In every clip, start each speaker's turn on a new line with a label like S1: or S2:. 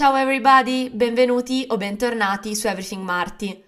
S1: Ciao everybody, benvenuti o bentornati su Everything Marty.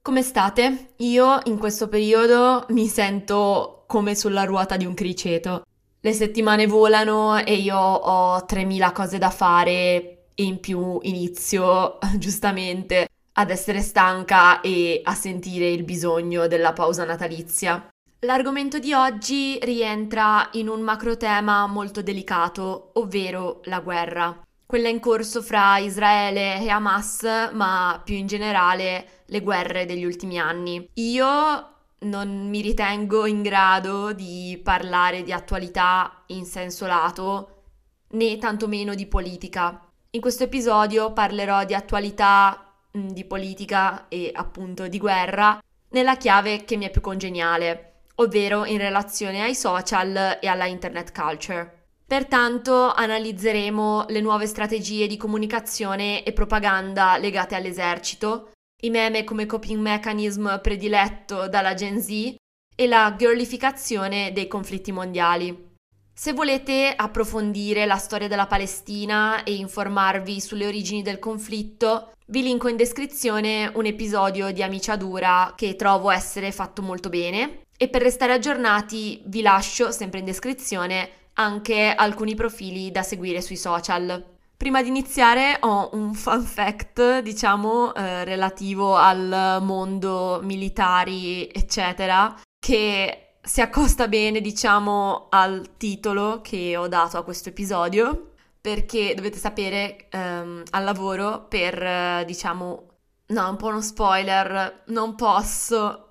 S1: Come state? Io in questo periodo mi sento come sulla ruota di un criceto. Le settimane volano e io ho 3000 cose da fare e in più inizio, giustamente, ad essere stanca e a sentire il bisogno della pausa natalizia. L'argomento di oggi rientra in un macro tema molto delicato, ovvero la guerra quella in corso fra Israele e Hamas, ma più in generale le guerre degli ultimi anni. Io non mi ritengo in grado di parlare di attualità in senso lato, né tantomeno di politica. In questo episodio parlerò di attualità, di politica e appunto di guerra nella chiave che mi è più congeniale, ovvero in relazione ai social e alla internet culture. Pertanto analizzeremo le nuove strategie di comunicazione e propaganda legate all'esercito, i meme come coping mechanism prediletto dalla Gen Z e la girlificazione dei conflitti mondiali. Se volete approfondire la storia della Palestina e informarvi sulle origini del conflitto, vi linko in descrizione un episodio di Amiciadura che trovo essere fatto molto bene e per restare aggiornati vi lascio sempre in descrizione anche alcuni profili da seguire sui social. Prima di iniziare ho un fun fact, diciamo, eh, relativo al mondo militari, eccetera, che si accosta bene, diciamo, al titolo che ho dato a questo episodio, perché dovete sapere, ehm, al lavoro per, eh, diciamo, no, un po' uno spoiler, non posso...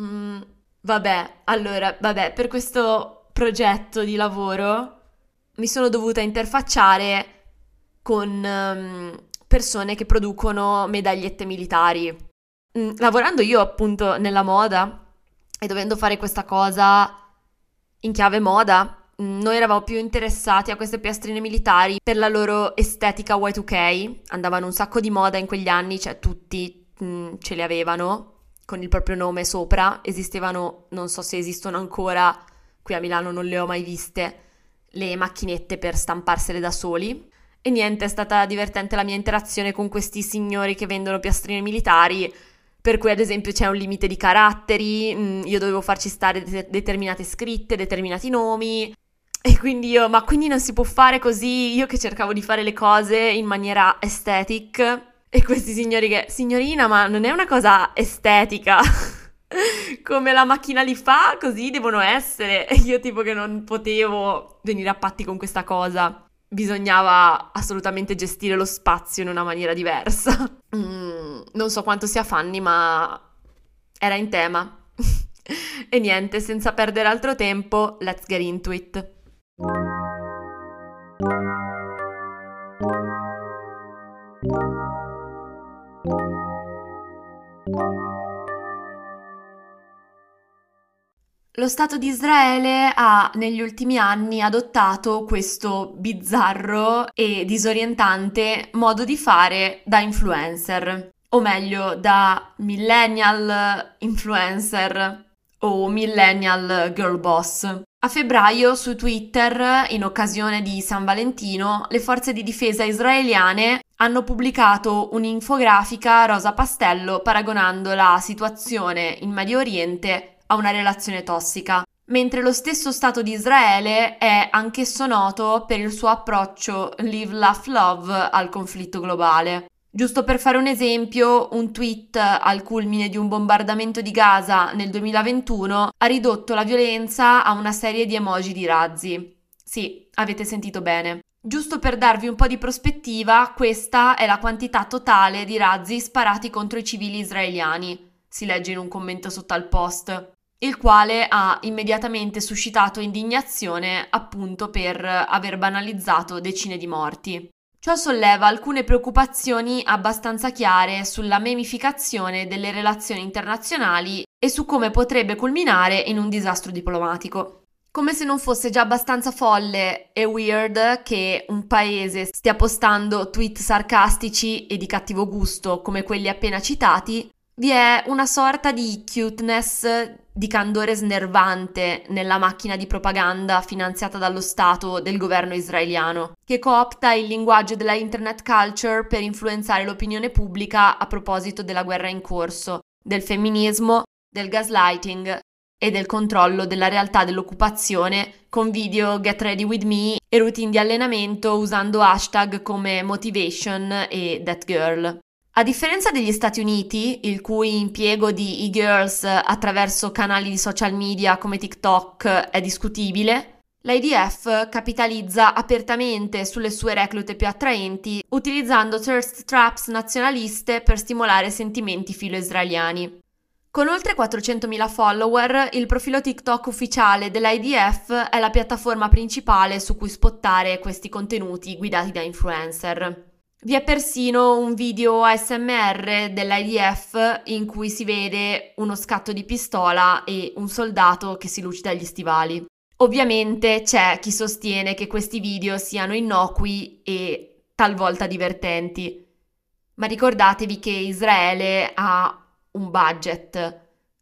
S1: Mm, vabbè, allora, vabbè, per questo progetto di lavoro mi sono dovuta interfacciare con um, persone che producono medagliette militari. Mm, lavorando io appunto nella moda e dovendo fare questa cosa in chiave moda, mm, noi eravamo più interessati a queste piastrine militari per la loro estetica Y2K, andavano un sacco di moda in quegli anni, cioè tutti mh, mm, ce le avevano con il proprio nome sopra, esistevano, non so se esistono ancora, qui a Milano non le ho mai viste, le macchinette per stamparsele da soli. E niente, è stata divertente la mia interazione con questi signori che vendono piastrine militari, per cui ad esempio c'è un limite di caratteri, mm, io dovevo farci stare de- determinate scritte, determinati nomi. E quindi io, ma quindi non si può fare così? Io che cercavo di fare le cose in maniera aesthetic. E questi signori che, signorina, ma non è una cosa estetica. come la macchina li fa, così devono essere. Io tipo che non potevo venire a patti con questa cosa. Bisognava assolutamente gestire lo spazio in una maniera diversa. Mm, non so quanto sia Fanny, ma era in tema. e niente, senza perdere altro tempo, let's get into it. Lo Stato di Israele ha negli ultimi anni adottato questo bizzarro e disorientante modo di fare da influencer, o meglio da millennial influencer o millennial girl boss. A febbraio su Twitter, in occasione di San Valentino, le forze di difesa israeliane hanno pubblicato un'infografica rosa pastello paragonando la situazione in Medio Oriente a una relazione tossica, mentre lo stesso Stato di Israele è anch'esso noto per il suo approccio Live, Laugh, Love al conflitto globale. Giusto per fare un esempio, un tweet al culmine di un bombardamento di Gaza nel 2021 ha ridotto la violenza a una serie di emoji di razzi. Sì, avete sentito bene. Giusto per darvi un po' di prospettiva, questa è la quantità totale di razzi sparati contro i civili israeliani, si legge in un commento sotto al post il quale ha immediatamente suscitato indignazione appunto per aver banalizzato decine di morti. Ciò solleva alcune preoccupazioni abbastanza chiare sulla memificazione delle relazioni internazionali e su come potrebbe culminare in un disastro diplomatico. Come se non fosse già abbastanza folle e weird che un paese stia postando tweet sarcastici e di cattivo gusto come quelli appena citati, Vi è una sorta di cuteness, di candore snervante nella macchina di propaganda finanziata dallo Stato del governo israeliano, che coopta il linguaggio della internet culture per influenzare l'opinione pubblica a proposito della guerra in corso, del femminismo, del gaslighting e del controllo della realtà dell'occupazione con video Get Ready With Me e routine di allenamento usando hashtag come motivation e that girl. A differenza degli Stati Uniti, il cui impiego di e-girls attraverso canali di social media come TikTok è discutibile, l'IDF capitalizza apertamente sulle sue reclute più attraenti utilizzando thirst traps nazionaliste per stimolare sentimenti filo-israeliani. Con oltre 400.000 follower, il profilo TikTok ufficiale dell'IDF è la piattaforma principale su cui spottare questi contenuti guidati da influencer. Vi è persino un video ASMR dell'IDF in cui si vede uno scatto di pistola e un soldato che si lucida gli stivali. Ovviamente c'è chi sostiene che questi video siano innocui e talvolta divertenti, ma ricordatevi che Israele ha un budget,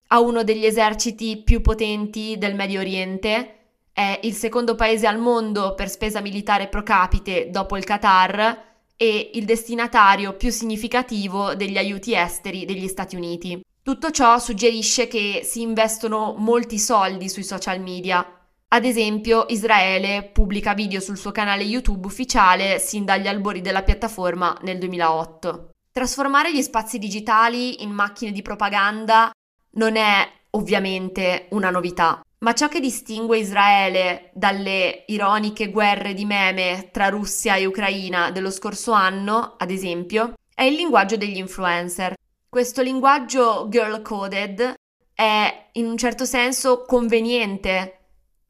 S1: ha uno degli eserciti più potenti del Medio Oriente, è il secondo paese al mondo per spesa militare pro capite dopo il Qatar e il destinatario più significativo degli aiuti esteri degli Stati Uniti. Tutto ciò suggerisce che si investono molti soldi sui social media. Ad esempio, Israele pubblica video sul suo canale YouTube ufficiale sin dagli albori della piattaforma nel 2008. Trasformare gli spazi digitali in macchine di propaganda non è ovviamente una novità. Ma ciò che distingue Israele dalle ironiche guerre di meme tra Russia e Ucraina dello scorso anno, ad esempio, è il linguaggio degli influencer. Questo linguaggio girl coded è in un certo senso conveniente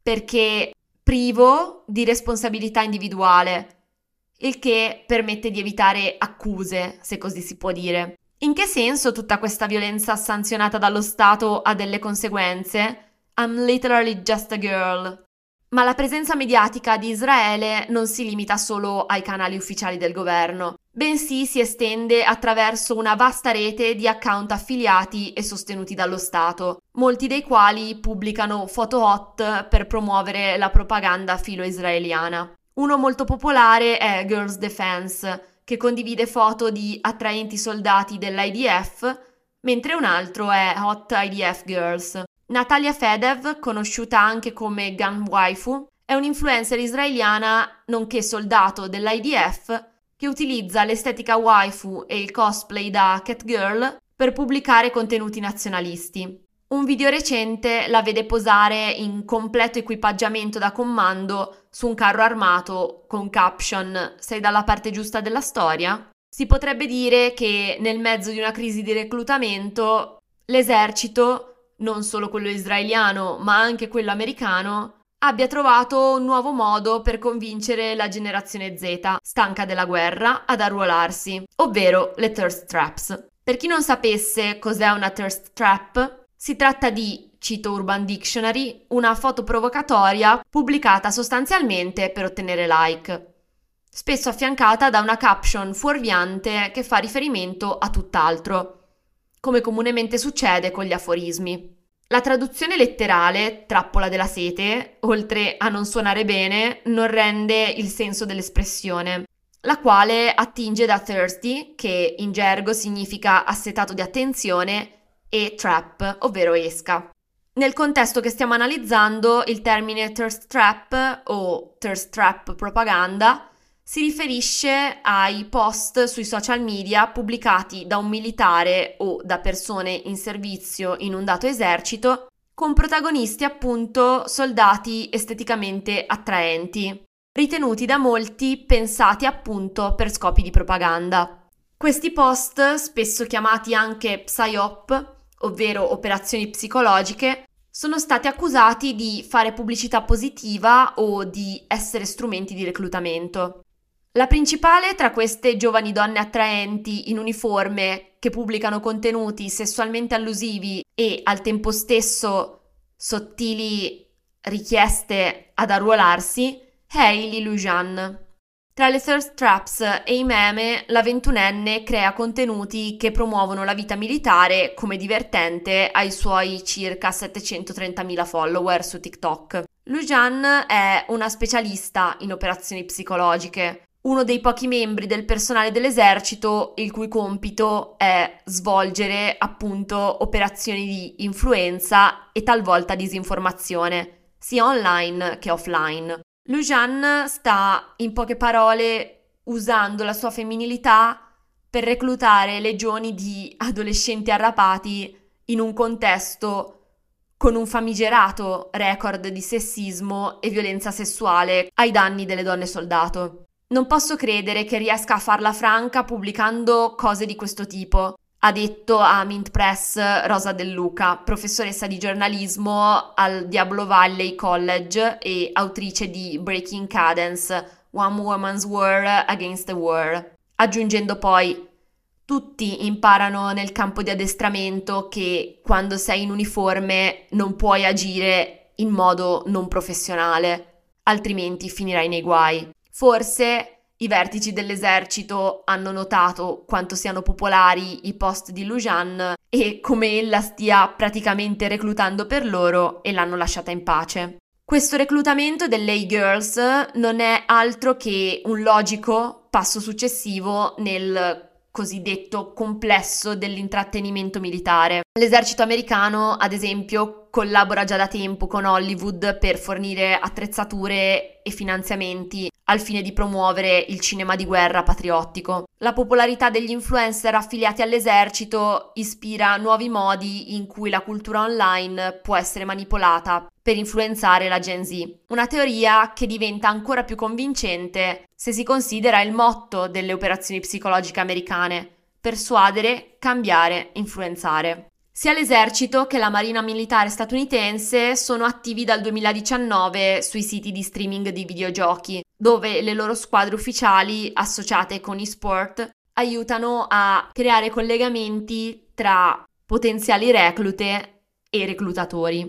S1: perché privo di responsabilità individuale, il che permette di evitare accuse, se così si può dire. In che senso tutta questa violenza sanzionata dallo Stato ha delle conseguenze? I'm literally just a girl. Ma la presenza mediatica di Israele non si limita solo ai canali ufficiali del governo, bensì si estende attraverso una vasta rete di account affiliati e sostenuti dallo Stato, molti dei quali pubblicano foto hot per promuovere la propaganda filo-israeliana. Uno molto popolare è Girls Defense, che condivide foto di attraenti soldati dell'IDF, mentre un altro è Hot IDF Girls, Natalia Fedev, conosciuta anche come Gun Waifu, è un'influencer israeliana nonché soldato dell'IDF che utilizza l'estetica waifu e il cosplay da Catgirl per pubblicare contenuti nazionalisti. Un video recente la vede posare in completo equipaggiamento da comando su un carro armato con caption Sei dalla parte giusta della storia? Si potrebbe dire che nel mezzo di una crisi di reclutamento l'esercito non solo quello israeliano, ma anche quello americano, abbia trovato un nuovo modo per convincere la generazione Z, stanca della guerra, ad arruolarsi, ovvero le thirst traps. Per chi non sapesse cos'è una thirst trap, si tratta di, cito Urban Dictionary, una foto provocatoria pubblicata sostanzialmente per ottenere like, spesso affiancata da una caption fuorviante che fa riferimento a tutt'altro come comunemente succede con gli aforismi. La traduzione letterale, trappola della sete, oltre a non suonare bene, non rende il senso dell'espressione, la quale attinge da thirsty, che in gergo significa assetato di attenzione, e trap, ovvero esca. Nel contesto che stiamo analizzando, il termine thirst trap o thirst trap propaganda si riferisce ai post sui social media pubblicati da un militare o da persone in servizio in un dato esercito con protagonisti appunto soldati esteticamente attraenti, ritenuti da molti pensati appunto per scopi di propaganda. Questi post, spesso chiamati anche PSYOP, ovvero operazioni psicologiche, sono stati accusati di fare pubblicità positiva o di essere strumenti di reclutamento. La principale tra queste giovani donne attraenti in uniforme che pubblicano contenuti sessualmente allusivi e al tempo stesso sottili richieste ad arruolarsi è Hailey Lujan. Tra le thirst traps e i meme, la ventunenne crea contenuti che promuovono la vita militare come divertente ai suoi circa 730.000 follower su TikTok. Lujan è una specialista in operazioni psicologiche, uno dei pochi membri del personale dell'esercito il cui compito è svolgere appunto operazioni di influenza e talvolta disinformazione, sia online che offline. Lujan sta, in poche parole, usando la sua femminilità per reclutare legioni di adolescenti arrapati in un contesto con un famigerato record di sessismo e violenza sessuale ai danni delle donne soldato. Non posso credere che riesca a farla franca pubblicando cose di questo tipo, ha detto a Mint Press Rosa Del Luca, professoressa di giornalismo al Diablo Valley College e autrice di Breaking Cadence, One Woman's War Against the War, aggiungendo poi tutti imparano nel campo di addestramento che quando sei in uniforme non puoi agire in modo non professionale, altrimenti finirai nei guai. Forse i vertici dell'esercito hanno notato quanto siano popolari i post di Lujan e come ella stia praticamente reclutando per loro e l'hanno lasciata in pace. Questo reclutamento delle e-girls non è altro che un logico passo successivo nel cosiddetto complesso dell'intrattenimento militare. L'esercito americano, ad esempio, collabora già da tempo con Hollywood per fornire attrezzature e finanziamenti al fine di promuovere il cinema di guerra patriottico. La popolarità degli influencer affiliati all'esercito ispira nuovi modi in cui la cultura online può essere manipolata per influenzare la Gen Z. Una teoria che diventa ancora più convincente se si considera il motto delle operazioni psicologiche americane, persuadere, cambiare, influenzare. Sia l'esercito che la marina militare statunitense sono attivi dal 2019 sui siti di streaming di videogiochi, dove le loro squadre ufficiali associate con eSport aiutano a creare collegamenti tra potenziali reclute e reclutatori.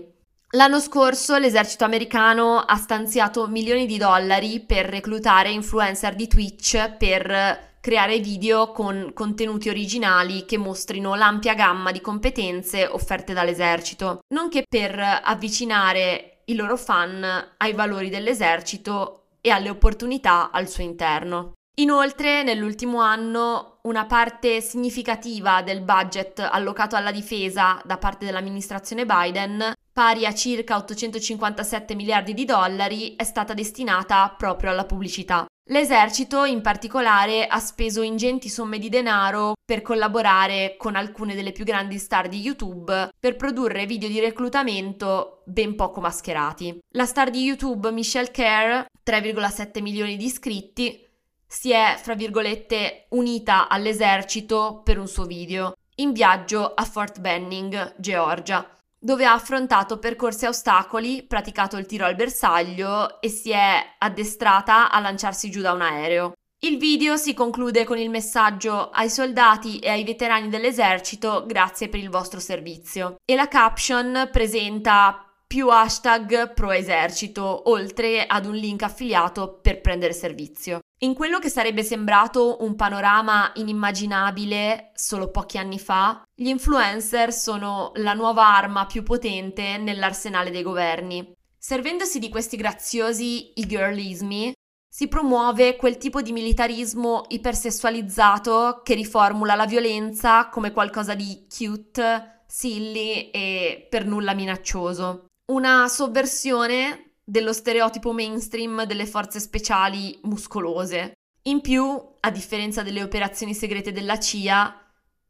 S1: L'anno scorso l'esercito americano ha stanziato milioni di dollari per reclutare influencer di Twitch per creare video con contenuti originali che mostrino l'ampia gamma di competenze offerte dall'esercito, nonché per avvicinare i loro fan ai valori dell'esercito e alle opportunità al suo interno. Inoltre, nell'ultimo anno, una parte significativa del budget allocato alla difesa da parte dell'amministrazione Biden, pari a circa 857 miliardi di dollari, è stata destinata proprio alla pubblicità. L'esercito in particolare ha speso ingenti somme di denaro per collaborare con alcune delle più grandi star di YouTube per produrre video di reclutamento ben poco mascherati. La star di YouTube Michelle Kerr, 3,7 milioni di iscritti, si è, fra virgolette, unita all'esercito per un suo video in viaggio a Fort Benning, Georgia dove ha affrontato percorsi a ostacoli, praticato il tiro al bersaglio e si è addestrata a lanciarsi giù da un aereo. Il video si conclude con il messaggio ai soldati e ai veterani dell'esercito grazie per il vostro servizio e la caption presenta più hashtag pro esercito oltre ad un link affiliato per prendere servizio. In quello che sarebbe sembrato un panorama inimmaginabile solo pochi anni fa, gli influencer sono la nuova arma più potente nell'arsenale dei governi. Servendosi di questi graziosi e-girlismi, si promuove quel tipo di militarismo ipersessualizzato che riformula la violenza come qualcosa di cute, silly e per nulla minaccioso. Una sovversione dello stereotipo mainstream delle forze speciali muscolose. In più, a differenza delle operazioni segrete della CIA,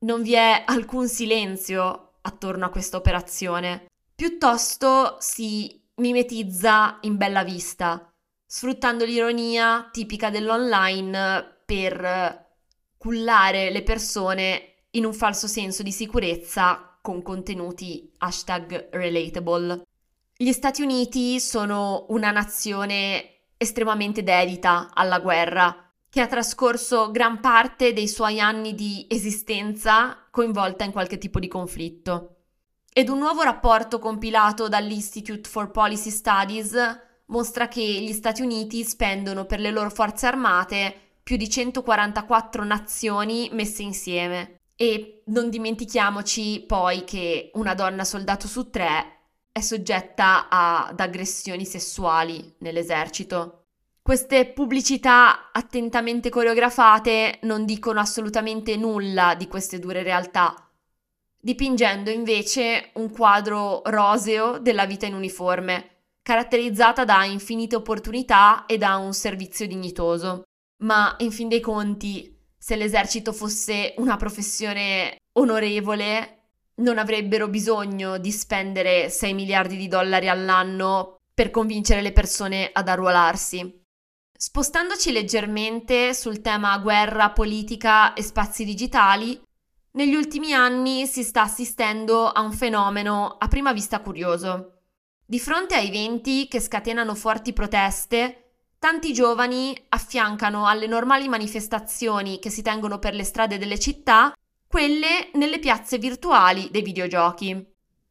S1: non vi è alcun silenzio attorno a questa operazione. Piuttosto si mimetizza in bella vista, sfruttando l'ironia tipica dell'online per cullare le persone in un falso senso di sicurezza con contenuti hashtag relatable. Gli Stati Uniti sono una nazione estremamente dedita alla guerra, che ha trascorso gran parte dei suoi anni di esistenza coinvolta in qualche tipo di conflitto. Ed un nuovo rapporto compilato dall'Institute for Policy Studies mostra che gli Stati Uniti spendono per le loro forze armate più di 144 nazioni messe insieme. E non dimentichiamoci poi che una donna soldato su tre è soggetta ad aggressioni sessuali nell'esercito. Queste pubblicità attentamente coreografate non dicono assolutamente nulla di queste dure realtà, dipingendo invece un quadro roseo della vita in uniforme, caratterizzata da infinite opportunità e da un servizio dignitoso. Ma in fin dei conti, se l'esercito fosse una professione onorevole, non avrebbero bisogno di spendere 6 miliardi di dollari all'anno per convincere le persone ad arruolarsi. Spostandoci leggermente sul tema guerra, politica e spazi digitali, negli ultimi anni si sta assistendo a un fenomeno a prima vista curioso. Di fronte a eventi che scatenano forti proteste, Tanti giovani affiancano alle normali manifestazioni che si tengono per le strade delle città quelle nelle piazze virtuali dei videogiochi.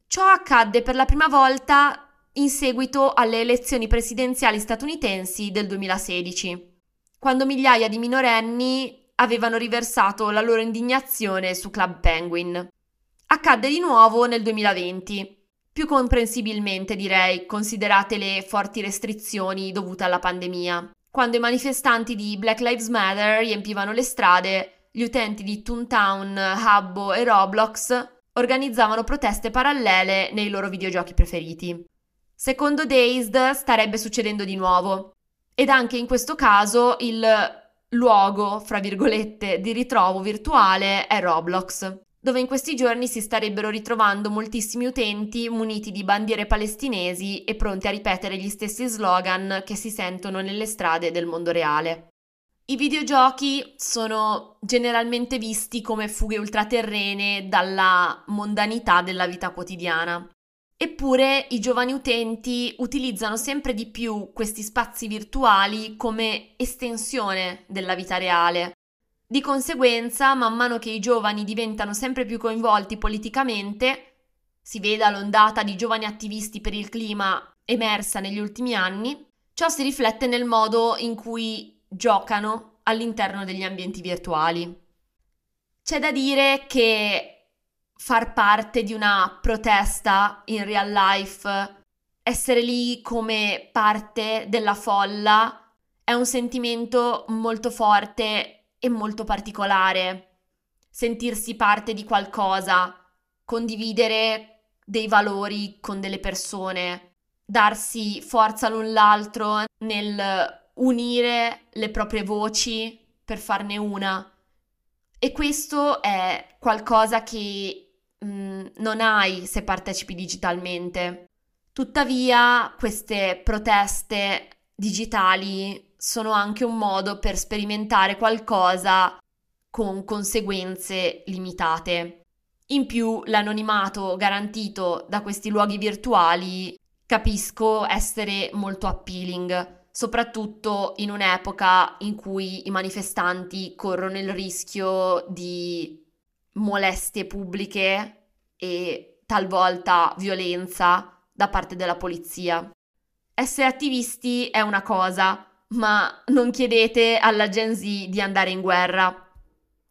S1: Ciò accadde per la prima volta in seguito alle elezioni presidenziali statunitensi del 2016, quando migliaia di minorenni avevano riversato la loro indignazione su Club Penguin. Accadde di nuovo nel 2020 più comprensibilmente direi, considerate le forti restrizioni dovute alla pandemia. Quando i manifestanti di Black Lives Matter riempivano le strade, gli utenti di Toontown, Habbo e Roblox organizzavano proteste parallele nei loro videogiochi preferiti. Secondo Dazed starebbe succedendo di nuovo. Ed anche in questo caso il luogo, fra virgolette, di ritrovo virtuale è Roblox dove in questi giorni si starebbero ritrovando moltissimi utenti muniti di bandiere palestinesi e pronti a ripetere gli stessi slogan che si sentono nelle strade del mondo reale. I videogiochi sono generalmente visti come fughe ultraterrene dalla mondanità della vita quotidiana. Eppure i giovani utenti utilizzano sempre di più questi spazi virtuali come estensione della vita reale, di conseguenza, man mano che i giovani diventano sempre più coinvolti politicamente, si veda l'ondata di giovani attivisti per il clima emersa negli ultimi anni, ciò si riflette nel modo in cui giocano all'interno degli ambienti virtuali. C'è da dire che far parte di una protesta in real life, essere lì come parte della folla, è un sentimento molto forte è molto particolare. Sentirsi parte di qualcosa, condividere dei valori con delle persone, darsi forza l'un l'altro nel unire le proprie voci per farne una. E questo è qualcosa che mh, mm, non hai se partecipi digitalmente. Tuttavia, queste proteste digitali sono anche un modo per sperimentare qualcosa con conseguenze limitate. In più, l'anonimato garantito da questi luoghi virtuali capisco essere molto appealing, soprattutto in un'epoca in cui i manifestanti corrono il rischio di molestie pubbliche e talvolta violenza da parte della polizia. Essere attivisti è una cosa, ma non chiedete alla Gen Z di andare in guerra.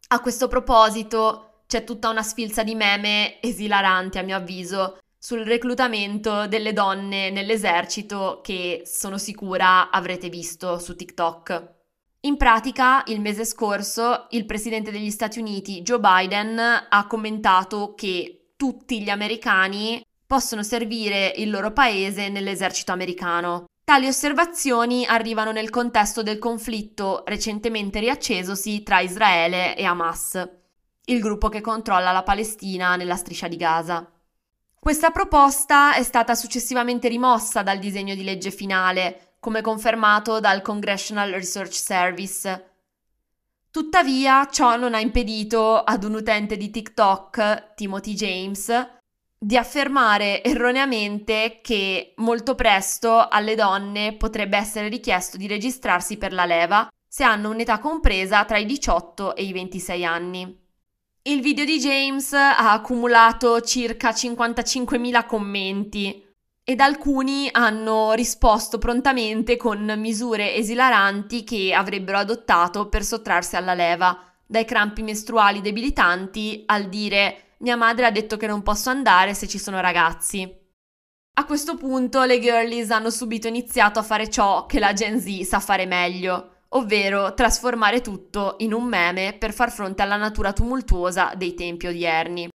S1: A questo proposito c'è tutta una sfilza di meme esilaranti a mio avviso sul reclutamento delle donne nell'esercito che sono sicura avrete visto su TikTok. In pratica, il mese scorso, il presidente degli Stati Uniti, Joe Biden, ha commentato che tutti gli americani possono servire il loro paese nell'esercito americano. Tali osservazioni arrivano nel contesto del conflitto recentemente riaccesosi tra Israele e Hamas, il gruppo che controlla la Palestina nella striscia di Gaza. Questa proposta è stata successivamente rimossa dal disegno di legge finale, come confermato dal Congressional Research Service. Tuttavia, ciò non ha impedito ad un utente di TikTok, Timothy James, di affermare erroneamente che molto presto alle donne potrebbe essere richiesto di registrarsi per la leva se hanno un'età compresa tra i 18 e i 26 anni. Il video di James ha accumulato circa 55.000 commenti ed alcuni hanno risposto prontamente con misure esilaranti che avrebbero adottato per sottrarsi alla leva, dai crampi mestruali debilitanti al dire mia madre ha detto che non posso andare se ci sono ragazzi. A questo punto le girlies hanno subito iniziato a fare ciò che la Gen Z sa fare meglio, ovvero trasformare tutto in un meme per far fronte alla natura tumultuosa dei tempi odierni.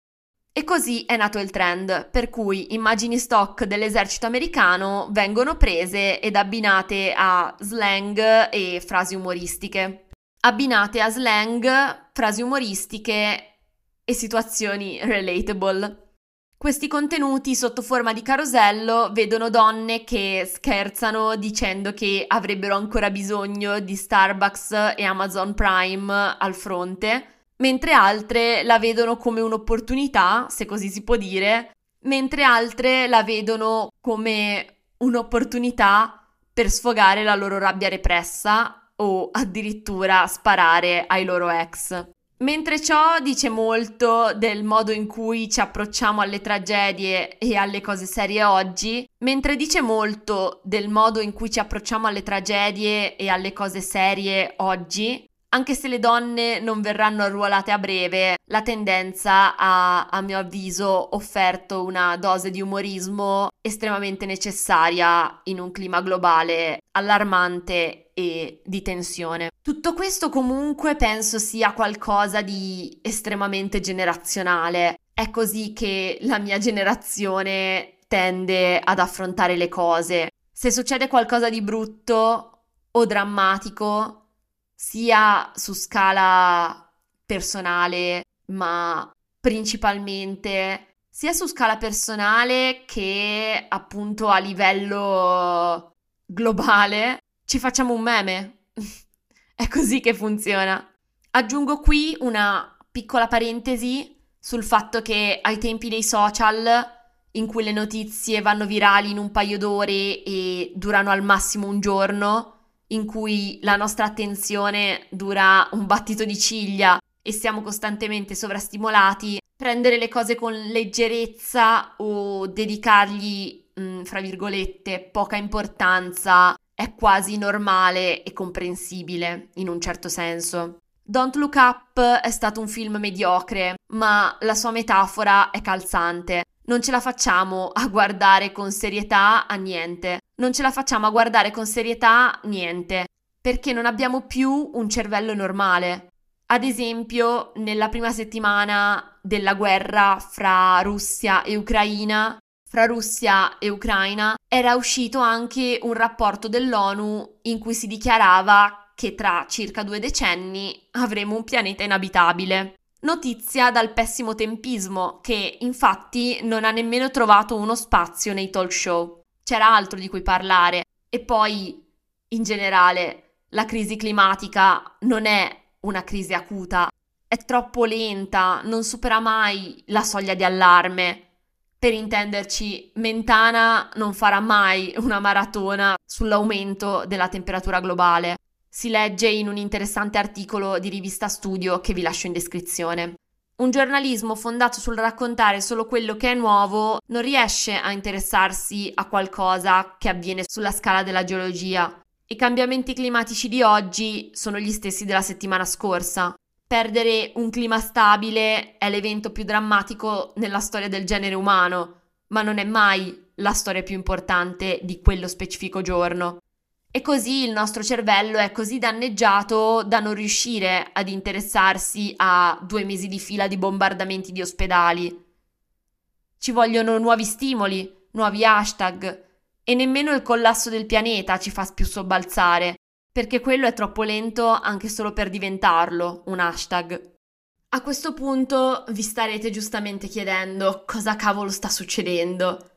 S1: E così è nato il trend, per cui immagini stock dell'esercito americano vengono prese ed abbinate a slang e frasi umoristiche. Abbinate a slang, frasi umoristiche e situazioni relatable. Questi contenuti sotto forma di carosello vedono donne che scherzano dicendo che avrebbero ancora bisogno di Starbucks e Amazon Prime al fronte, mentre altre la vedono come un'opportunità, se così si può dire, mentre altre la vedono come un'opportunità per sfogare la loro rabbia repressa o addirittura sparare ai loro ex. Mentre ciò dice molto del modo in cui ci approcciamo alle tragedie e alle cose serie oggi, mentre dice molto del modo in cui ci approcciamo alle tragedie e alle cose serie oggi, anche se le donne non verranno arruolate a breve, la tendenza ha, a mio avviso, offerto una dose di umorismo estremamente necessaria in un clima globale allarmante e di tensione. Tutto questo comunque penso sia qualcosa di estremamente generazionale. È così che la mia generazione tende ad affrontare le cose. Se succede qualcosa di brutto o drammatico, sia su scala personale, ma principalmente sia su scala personale che appunto a livello globale, ci facciamo un meme. È così che funziona. Aggiungo qui una piccola parentesi sul fatto che ai tempi dei social, in cui le notizie vanno virali in un paio d'ore e durano al massimo un giorno, in cui la nostra attenzione dura un battito di ciglia e siamo costantemente sovrastimolati, prendere le cose con leggerezza o dedicargli, mh, mm, fra virgolette, poca importanza è quasi normale e comprensibile in un certo senso. Don't Look Up è stato un film mediocre, ma la sua metafora è calzante. Non ce la facciamo a guardare con serietà a niente. Non ce la facciamo a guardare con serietà niente, perché non abbiamo più un cervello normale. Ad esempio, nella prima settimana della guerra fra Russia e Ucraina, fra Russia e Ucraina, era uscito anche un rapporto dell'ONU in cui si dichiarava che tra circa due decenni avremo un pianeta inabitabile. Notizia dal pessimo tempismo, che infatti non ha nemmeno trovato uno spazio nei talk show. C'era altro di cui parlare. E poi, in generale, la crisi climatica non è una crisi acuta, è troppo lenta, non supera mai la soglia di allarme. Per intenderci, Mentana non farà mai una maratona sull'aumento della temperatura globale. Si legge in un interessante articolo di rivista Studio che vi lascio in descrizione. Un giornalismo fondato sul raccontare solo quello che è nuovo non riesce a interessarsi a qualcosa che avviene sulla scala della geologia. I cambiamenti climatici di oggi sono gli stessi della settimana scorsa. Perdere un clima stabile è l'evento più drammatico nella storia del genere umano, ma non è mai la storia più importante di quello specifico giorno. E così il nostro cervello è così danneggiato da non riuscire ad interessarsi a due mesi di fila di bombardamenti di ospedali. Ci vogliono nuovi stimoli, nuovi hashtag, e nemmeno il collasso del pianeta ci fa più sobbalzare, perché quello è troppo lento anche solo per diventarlo un hashtag. A questo punto vi starete giustamente chiedendo cosa cavolo sta succedendo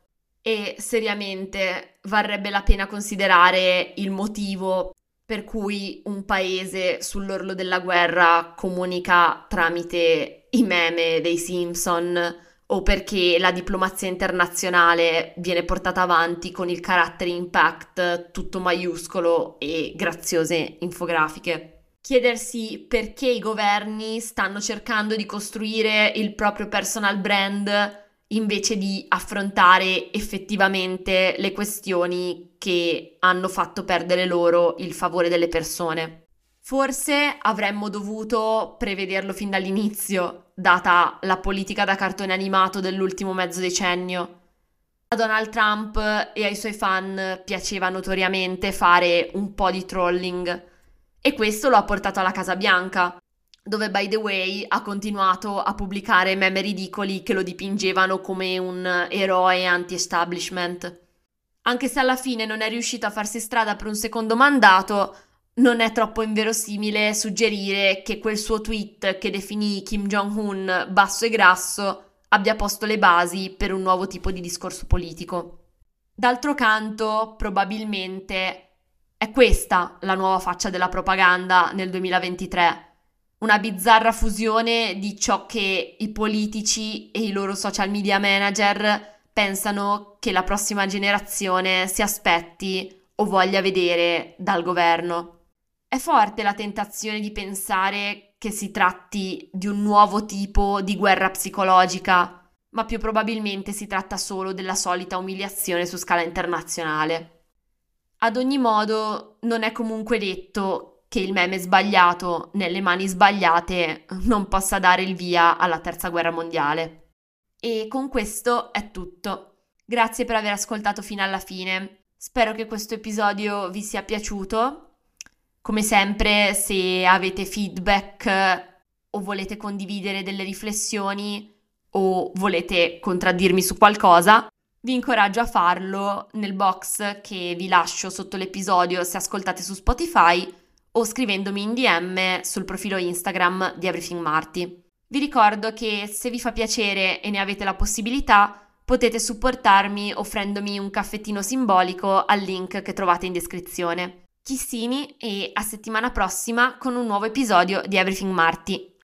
S1: e seriamente varrebbe la pena considerare il motivo per cui un paese sull'orlo della guerra comunica tramite i meme dei Simpson o perché la diplomazia internazionale viene portata avanti con il carattere impact tutto maiuscolo e graziose infografiche. Chiedersi perché i governi stanno cercando di costruire il proprio personal brand invece di affrontare effettivamente le questioni che hanno fatto perdere loro il favore delle persone. Forse avremmo dovuto prevederlo fin dall'inizio, data la politica da cartone animato dell'ultimo mezzo decennio. A Donald Trump e ai suoi fan piaceva notoriamente fare un po' di trolling e questo lo ha portato alla Casa Bianca, dove by the way ha continuato a pubblicare meme ridicoli che lo dipingevano come un eroe anti-establishment. Anche se alla fine non è riuscito a farsi strada per un secondo mandato, non è troppo inverosimile suggerire che quel suo tweet che definì Kim Jong-un basso e grasso abbia posto le basi per un nuovo tipo di discorso politico. D'altro canto, probabilmente è questa la nuova faccia della propaganda nel 2023, una bizzarra fusione di ciò che i politici e i loro social media manager pensano che la prossima generazione si aspetti o voglia vedere dal governo. È forte la tentazione di pensare che si tratti di un nuovo tipo di guerra psicologica, ma più probabilmente si tratta solo della solita umiliazione su scala internazionale. Ad ogni modo, non è comunque detto che il meme sbagliato nelle mani sbagliate non possa dare il via alla terza guerra mondiale. E con questo è tutto. Grazie per aver ascoltato fino alla fine. Spero che questo episodio vi sia piaciuto come sempre, se avete feedback o volete condividere delle riflessioni o volete contraddirmi su qualcosa, vi incoraggio a farlo nel box che vi lascio sotto l'episodio se ascoltate su Spotify o scrivendomi in DM sul profilo Instagram di Everything Marty. Vi ricordo che se vi fa piacere e ne avete la possibilità, potete supportarmi offrendomi un caffettino simbolico al link che trovate in descrizione. Chissini e a settimana prossima con un nuovo episodio di Everything Marty.